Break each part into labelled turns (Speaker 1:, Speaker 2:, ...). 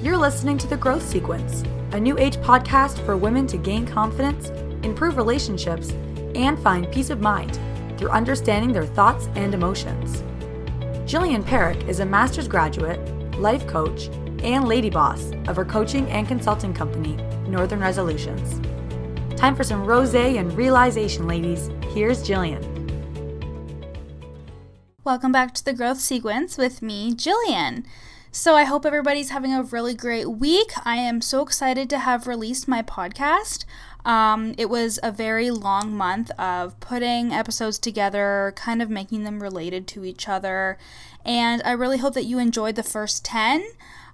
Speaker 1: You're listening to The Growth Sequence, a new age podcast for women to gain confidence, improve relationships, and find peace of mind through understanding their thoughts and emotions. Jillian Parekh is a master's graduate, life coach, and lady boss of her coaching and consulting company, Northern Resolutions. Time for some rose and realization, ladies. Here's Jillian.
Speaker 2: Welcome back to the Growth Sequence with me, Jillian. So, I hope everybody's having a really great week. I am so excited to have released my podcast. Um, it was a very long month of putting episodes together, kind of making them related to each other, and I really hope that you enjoyed the first 10.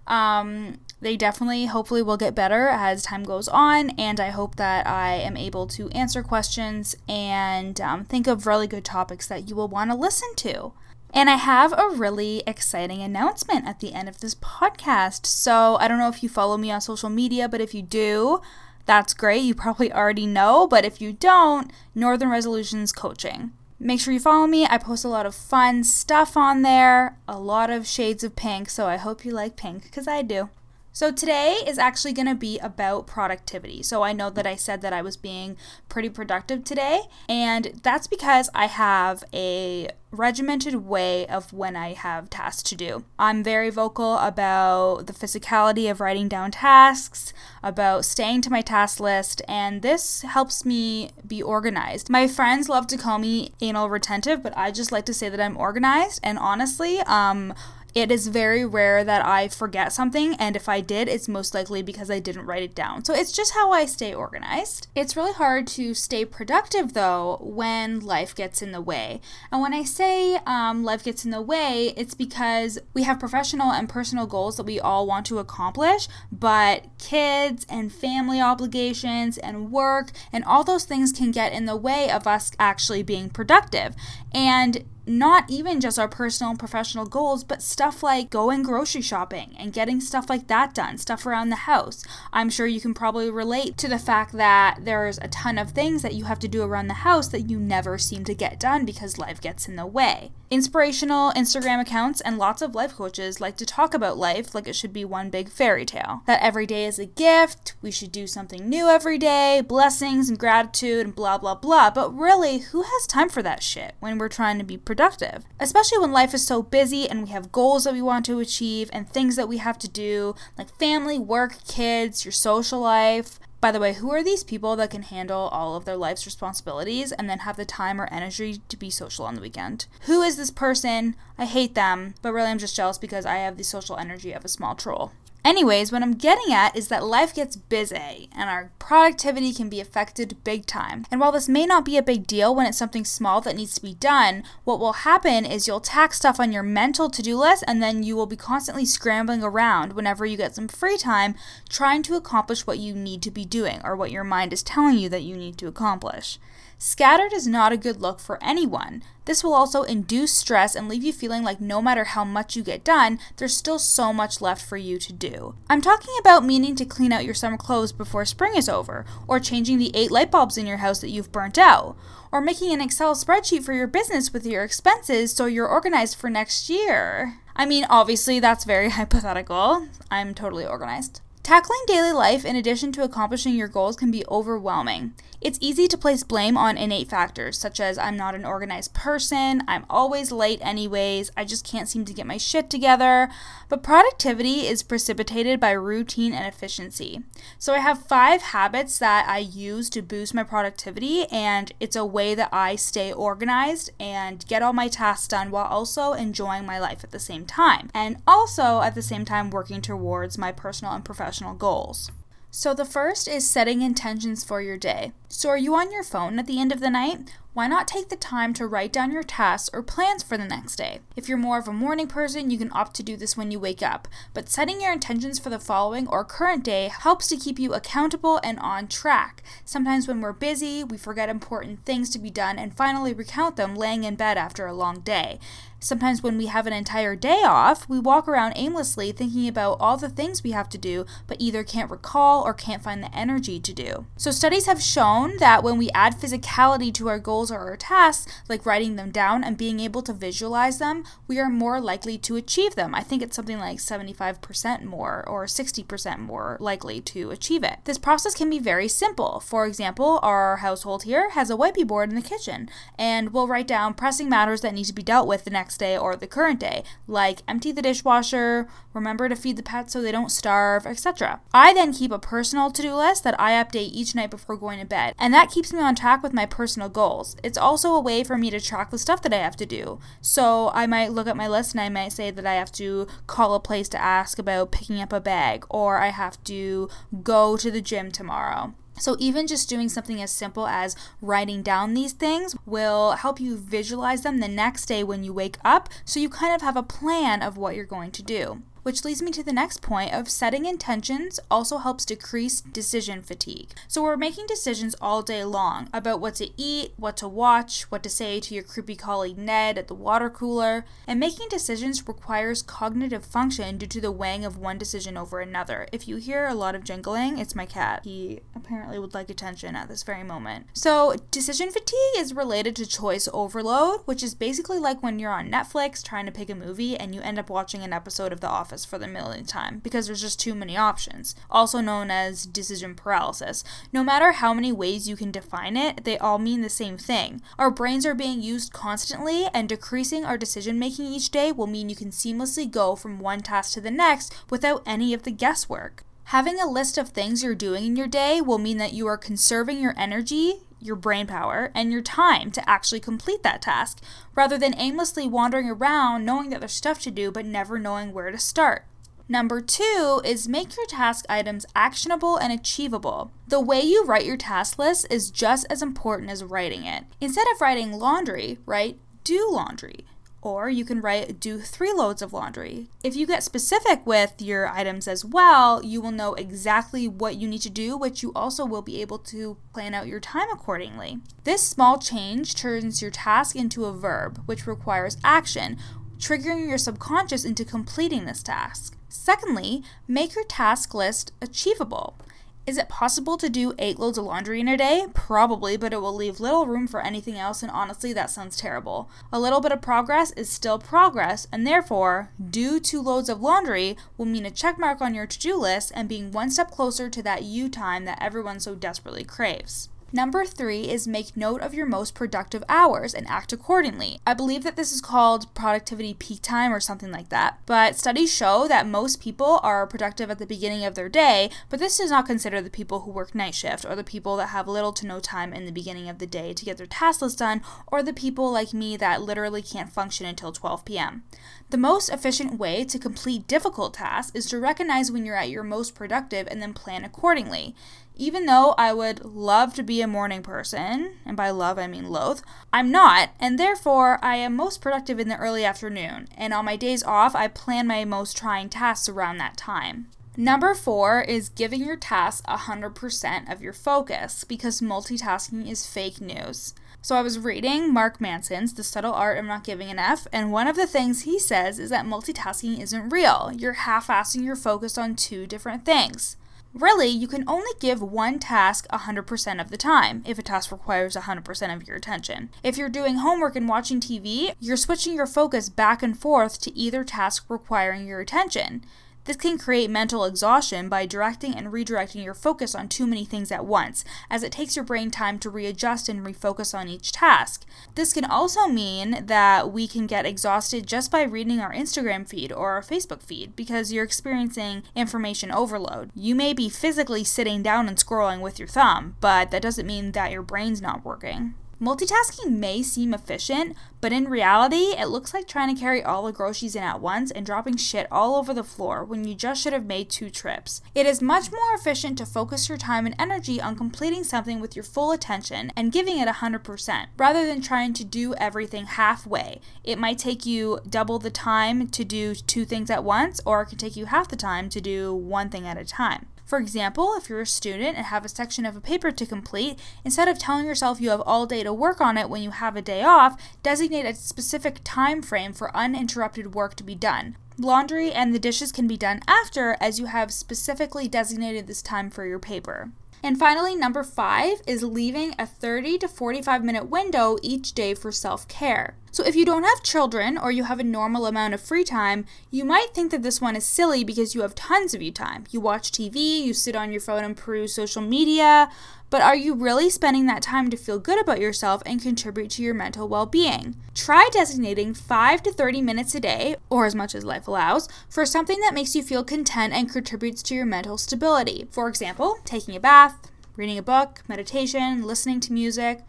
Speaker 2: Um, they definitely, hopefully, will get better as time goes on, and I hope that I am able to answer questions and um, think of really good topics that you will want to listen to. And I have a really exciting announcement at the end of this podcast. So I don't know if you follow me on social media, but if you do, that's great. You probably already know. But if you don't, Northern Resolutions Coaching. Make sure you follow me. I post a lot of fun stuff on there, a lot of shades of pink. So I hope you like pink because I do. So, today is actually going to be about productivity. So, I know that I said that I was being pretty productive today, and that's because I have a regimented way of when I have tasks to do. I'm very vocal about the physicality of writing down tasks, about staying to my task list, and this helps me be organized. My friends love to call me anal retentive, but I just like to say that I'm organized, and honestly, um, it is very rare that I forget something, and if I did, it's most likely because I didn't write it down. So it's just how I stay organized. It's really hard to stay productive though when life gets in the way. And when I say um, life gets in the way, it's because we have professional and personal goals that we all want to accomplish, but kids and family obligations and work and all those things can get in the way of us actually being productive. And not even just our personal and professional goals, but stuff like going grocery shopping and getting stuff like that done, stuff around the house. I'm sure you can probably relate to the fact that there's a ton of things that you have to do around the house that you never seem to get done because life gets in the way. Inspirational Instagram accounts and lots of life coaches like to talk about life like it should be one big fairy tale. That every day is a gift, we should do something new every day, blessings and gratitude and blah blah blah. But really, who has time for that shit when we're trying to be productive? Especially when life is so busy and we have goals that we want to achieve and things that we have to do, like family, work, kids, your social life. By the way, who are these people that can handle all of their life's responsibilities and then have the time or energy to be social on the weekend? Who is this person? I hate them, but really I'm just jealous because I have the social energy of a small troll. Anyways, what I'm getting at is that life gets busy and our productivity can be affected big time. And while this may not be a big deal when it's something small that needs to be done, what will happen is you'll tack stuff on your mental to do list and then you will be constantly scrambling around whenever you get some free time trying to accomplish what you need to be doing or what your mind is telling you that you need to accomplish. Scattered is not a good look for anyone. This will also induce stress and leave you feeling like no matter how much you get done, there's still so much left for you to do. I'm talking about meaning to clean out your summer clothes before spring is over, or changing the eight light bulbs in your house that you've burnt out, or making an Excel spreadsheet for your business with your expenses so you're organized for next year. I mean, obviously, that's very hypothetical. I'm totally organized. Tackling daily life in addition to accomplishing your goals can be overwhelming. It's easy to place blame on innate factors, such as I'm not an organized person, I'm always late anyways, I just can't seem to get my shit together. But productivity is precipitated by routine and efficiency. So I have five habits that I use to boost my productivity, and it's a way that I stay organized and get all my tasks done while also enjoying my life at the same time. And also at the same time working towards my personal and professional goals. So, the first is setting intentions for your day. So, are you on your phone at the end of the night? Why not take the time to write down your tasks or plans for the next day? If you're more of a morning person, you can opt to do this when you wake up, but setting your intentions for the following or current day helps to keep you accountable and on track. Sometimes when we're busy, we forget important things to be done and finally recount them laying in bed after a long day. Sometimes, when we have an entire day off, we walk around aimlessly thinking about all the things we have to do, but either can't recall or can't find the energy to do. So, studies have shown that when we add physicality to our goals goals or our tasks, like writing them down and being able to visualize them, we are more likely to achieve them. I think it's something like 75% more or 60% more likely to achieve it. This process can be very simple. For example, our household here has a whitey board in the kitchen, and we'll write down pressing matters that need to be dealt with the next day or the current day, like empty the dishwasher, remember to feed the pets so they don't starve, etc. I then keep a personal to do list that I update each night before going to bed, and that keeps me on track with my personal goals. It's also a way for me to track the stuff that I have to do. So I might look at my list and I might say that I have to call a place to ask about picking up a bag, or I have to go to the gym tomorrow. So, even just doing something as simple as writing down these things will help you visualize them the next day when you wake up so you kind of have a plan of what you're going to do which leads me to the next point of setting intentions also helps decrease decision fatigue. So we're making decisions all day long about what to eat, what to watch, what to say to your creepy colleague Ned at the water cooler, and making decisions requires cognitive function due to the weighing of one decision over another. If you hear a lot of jingling, it's my cat. He apparently would like attention at this very moment. So, decision fatigue is related to choice overload, which is basically like when you're on Netflix trying to pick a movie and you end up watching an episode of The Office office for the millionth time because there's just too many options, also known as decision paralysis. No matter how many ways you can define it, they all mean the same thing. Our brains are being used constantly, and decreasing our decision making each day will mean you can seamlessly go from one task to the next without any of the guesswork. Having a list of things you're doing in your day will mean that you are conserving your energy, your brain power, and your time to actually complete that task, rather than aimlessly wandering around knowing that there's stuff to do but never knowing where to start. Number two is make your task items actionable and achievable. The way you write your task list is just as important as writing it. Instead of writing laundry, write do laundry. Or you can write do three loads of laundry. If you get specific with your items as well, you will know exactly what you need to do, which you also will be able to plan out your time accordingly. This small change turns your task into a verb, which requires action, triggering your subconscious into completing this task. Secondly, make your task list achievable. Is it possible to do eight loads of laundry in a day? Probably, but it will leave little room for anything else, and honestly, that sounds terrible. A little bit of progress is still progress, and therefore, do two loads of laundry will mean a check mark on your to do list and being one step closer to that you time that everyone so desperately craves. Number three is make note of your most productive hours and act accordingly. I believe that this is called productivity peak time or something like that. But studies show that most people are productive at the beginning of their day, but this does not consider the people who work night shift or the people that have little to no time in the beginning of the day to get their task list done or the people like me that literally can't function until 12 p.m. The most efficient way to complete difficult tasks is to recognize when you're at your most productive and then plan accordingly. Even though I would love to be a morning person, and by love I mean loathe, I'm not, and therefore I am most productive in the early afternoon, and on my days off, I plan my most trying tasks around that time. Number four is giving your tasks 100% of your focus because multitasking is fake news. So I was reading Mark Manson's The Subtle Art of Not Giving an F, and one of the things he says is that multitasking isn't real. You're half assing your focus on two different things. Really, you can only give one task 100% of the time if a task requires 100% of your attention. If you're doing homework and watching TV, you're switching your focus back and forth to either task requiring your attention. This can create mental exhaustion by directing and redirecting your focus on too many things at once, as it takes your brain time to readjust and refocus on each task. This can also mean that we can get exhausted just by reading our Instagram feed or our Facebook feed because you're experiencing information overload. You may be physically sitting down and scrolling with your thumb, but that doesn't mean that your brain's not working. Multitasking may seem efficient, but in reality, it looks like trying to carry all the groceries in at once and dropping shit all over the floor when you just should have made two trips. It is much more efficient to focus your time and energy on completing something with your full attention and giving it 100%, rather than trying to do everything halfway. It might take you double the time to do two things at once, or it can take you half the time to do one thing at a time. For example, if you're a student and have a section of a paper to complete, instead of telling yourself you have all day to work on it when you have a day off, designate a specific time frame for uninterrupted work to be done. Laundry and the dishes can be done after as you have specifically designated this time for your paper. And finally, number five is leaving a 30 to 45 minute window each day for self care. So, if you don't have children or you have a normal amount of free time, you might think that this one is silly because you have tons of you time. You watch TV, you sit on your phone and peruse social media, but are you really spending that time to feel good about yourself and contribute to your mental well being? Try designating 5 to 30 minutes a day, or as much as life allows, for something that makes you feel content and contributes to your mental stability. For example, taking a bath, reading a book, meditation, listening to music.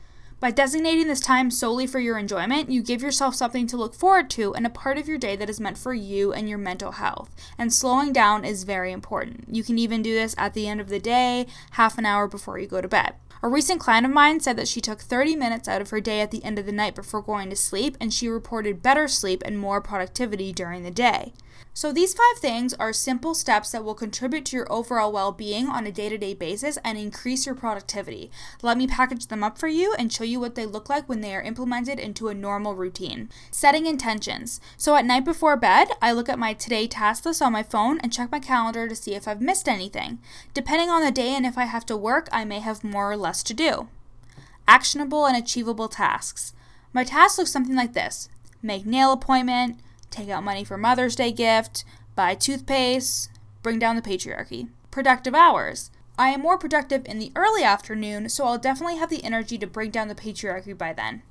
Speaker 2: By designating this time solely for your enjoyment, you give yourself something to look forward to and a part of your day that is meant for you and your mental health. And slowing down is very important. You can even do this at the end of the day, half an hour before you go to bed. A recent client of mine said that she took 30 minutes out of her day at the end of the night before going to sleep, and she reported better sleep and more productivity during the day. So, these five things are simple steps that will contribute to your overall well being on a day to day basis and increase your productivity. Let me package them up for you and show you what they look like when they are implemented into a normal routine. Setting intentions. So, at night before bed, I look at my today task list on my phone and check my calendar to see if I've missed anything. Depending on the day and if I have to work, I may have more or less to do. Actionable and achievable tasks. My task looks something like this make nail appointment take out money for Mother's Day gift, buy toothpaste, bring down the patriarchy. Productive hours. I am more productive in the early afternoon, so I'll definitely have the energy to bring down the patriarchy by then.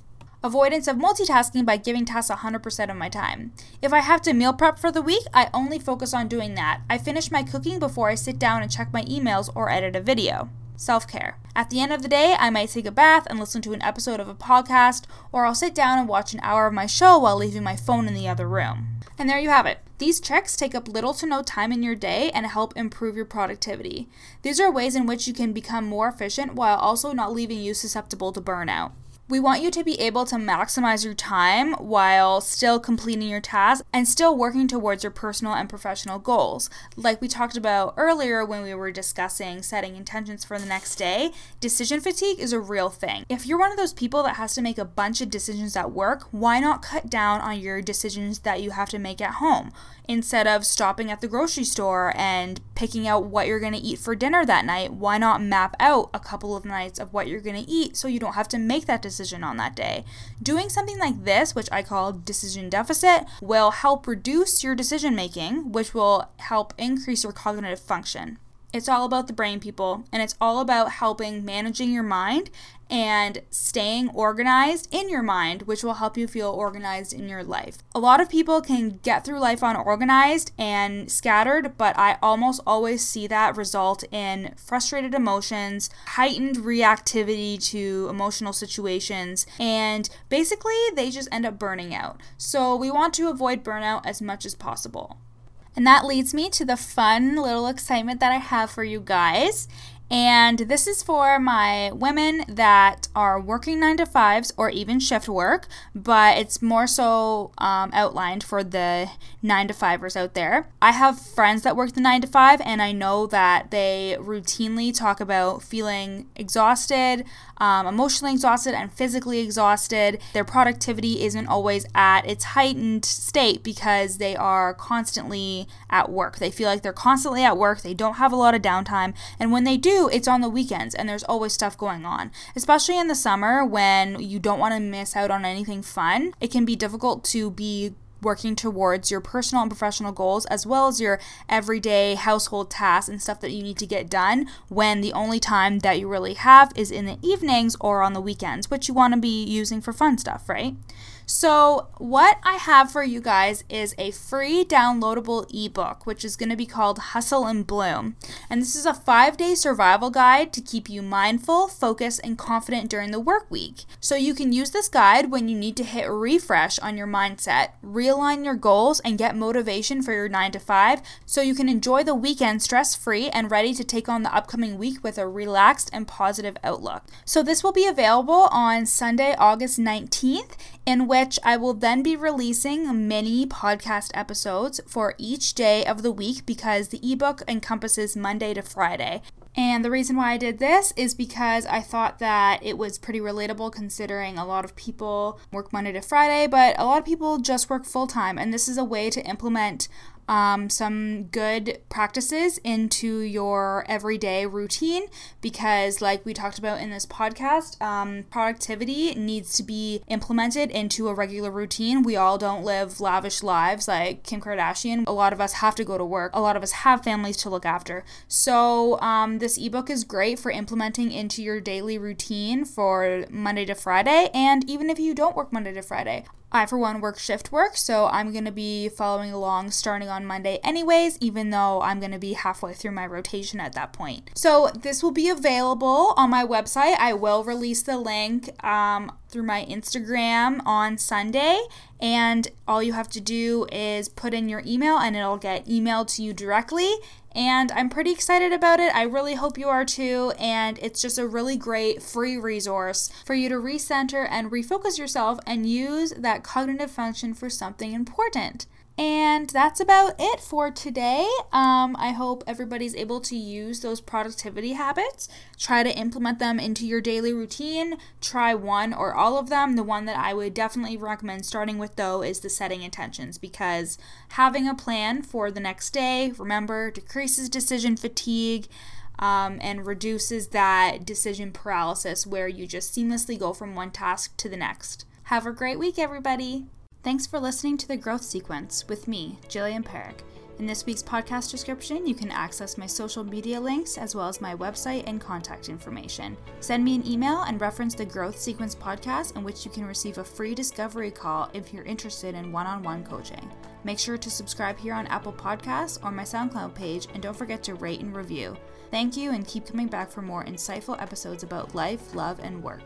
Speaker 2: Avoidance of multitasking by giving tasks 100% of my time. If I have to meal prep for the week, I only focus on doing that. I finish my cooking before I sit down and check my emails or edit a video. Self care. At the end of the day, I might take a bath and listen to an episode of a podcast, or I'll sit down and watch an hour of my show while leaving my phone in the other room. And there you have it. These checks take up little to no time in your day and help improve your productivity. These are ways in which you can become more efficient while also not leaving you susceptible to burnout. We want you to be able to maximize your time while still completing your tasks and still working towards your personal and professional goals. Like we talked about earlier when we were discussing setting intentions for the next day, decision fatigue is a real thing. If you're one of those people that has to make a bunch of decisions at work, why not cut down on your decisions that you have to make at home? instead of stopping at the grocery store and picking out what you're going to eat for dinner that night, why not map out a couple of nights of what you're going to eat so you don't have to make that decision on that day? Doing something like this, which I call decision deficit, will help reduce your decision making, which will help increase your cognitive function. It's all about the brain, people, and it's all about helping managing your mind and staying organized in your mind, which will help you feel organized in your life. A lot of people can get through life unorganized and scattered, but I almost always see that result in frustrated emotions, heightened reactivity to emotional situations, and basically they just end up burning out. So we want to avoid burnout as much as possible. And that leads me to the fun little excitement that I have for you guys. And this is for my women that are working nine to fives or even shift work, but it's more so um, outlined for the nine to fivers out there. I have friends that work the nine to five, and I know that they routinely talk about feeling exhausted, um, emotionally exhausted, and physically exhausted. Their productivity isn't always at its heightened state because they are constantly at work. They feel like they're constantly at work, they don't have a lot of downtime, and when they do, it's on the weekends and there's always stuff going on. Especially in the summer when you don't want to miss out on anything fun, it can be difficult to be working towards your personal and professional goals as well as your everyday household tasks and stuff that you need to get done when the only time that you really have is in the evenings or on the weekends, which you want to be using for fun stuff, right? So, what I have for you guys is a free downloadable ebook, which is going to be called Hustle and Bloom. And this is a five day survival guide to keep you mindful, focused, and confident during the work week. So, you can use this guide when you need to hit refresh on your mindset, realign your goals, and get motivation for your 9 to 5 so you can enjoy the weekend stress free and ready to take on the upcoming week with a relaxed and positive outlook. So, this will be available on Sunday, August 19th in which I will then be releasing mini podcast episodes for each day of the week because the ebook encompasses Monday to Friday. And the reason why I did this is because I thought that it was pretty relatable considering a lot of people work Monday to Friday, but a lot of people just work full time. And this is a way to implement um, some good practices into your everyday routine because, like we talked about in this podcast, um, productivity needs to be implemented into a regular routine. We all don't live lavish lives like Kim Kardashian. A lot of us have to go to work, a lot of us have families to look after. So, um, this ebook is great for implementing into your daily routine for Monday to Friday, and even if you don't work Monday to Friday. I, for one, work shift work, so I'm going to be following along starting on Monday, anyways, even though I'm going to be halfway through my rotation at that point. So, this will be available on my website. I will release the link um, through my Instagram on Sunday, and all you have to do is put in your email and it'll get emailed to you directly and I'm pretty excited about it. I really hope you are too. And it's just a really great free resource for you to recenter and refocus yourself and use that cognitive function for something important. And that's about it for today. Um, I hope everybody's able to use those productivity habits. Try to implement them into your daily routine. Try one or all of them. The one that I would definitely recommend starting with, though, is the setting intentions because having a plan for the next day, remember, decreases decision fatigue. Um, and reduces that decision paralysis where you just seamlessly go from one task to the next. Have a great week, everybody! Thanks for listening to the Growth Sequence with me, Jillian Parekh. In this week's podcast description, you can access my social media links as well as my website and contact information. Send me an email and reference the Growth Sequence podcast, in which you can receive a free discovery call if you're interested in one on one coaching. Make sure to subscribe here on Apple Podcasts or my SoundCloud page, and don't forget to rate and review. Thank you, and keep coming back for more insightful episodes about life, love, and work.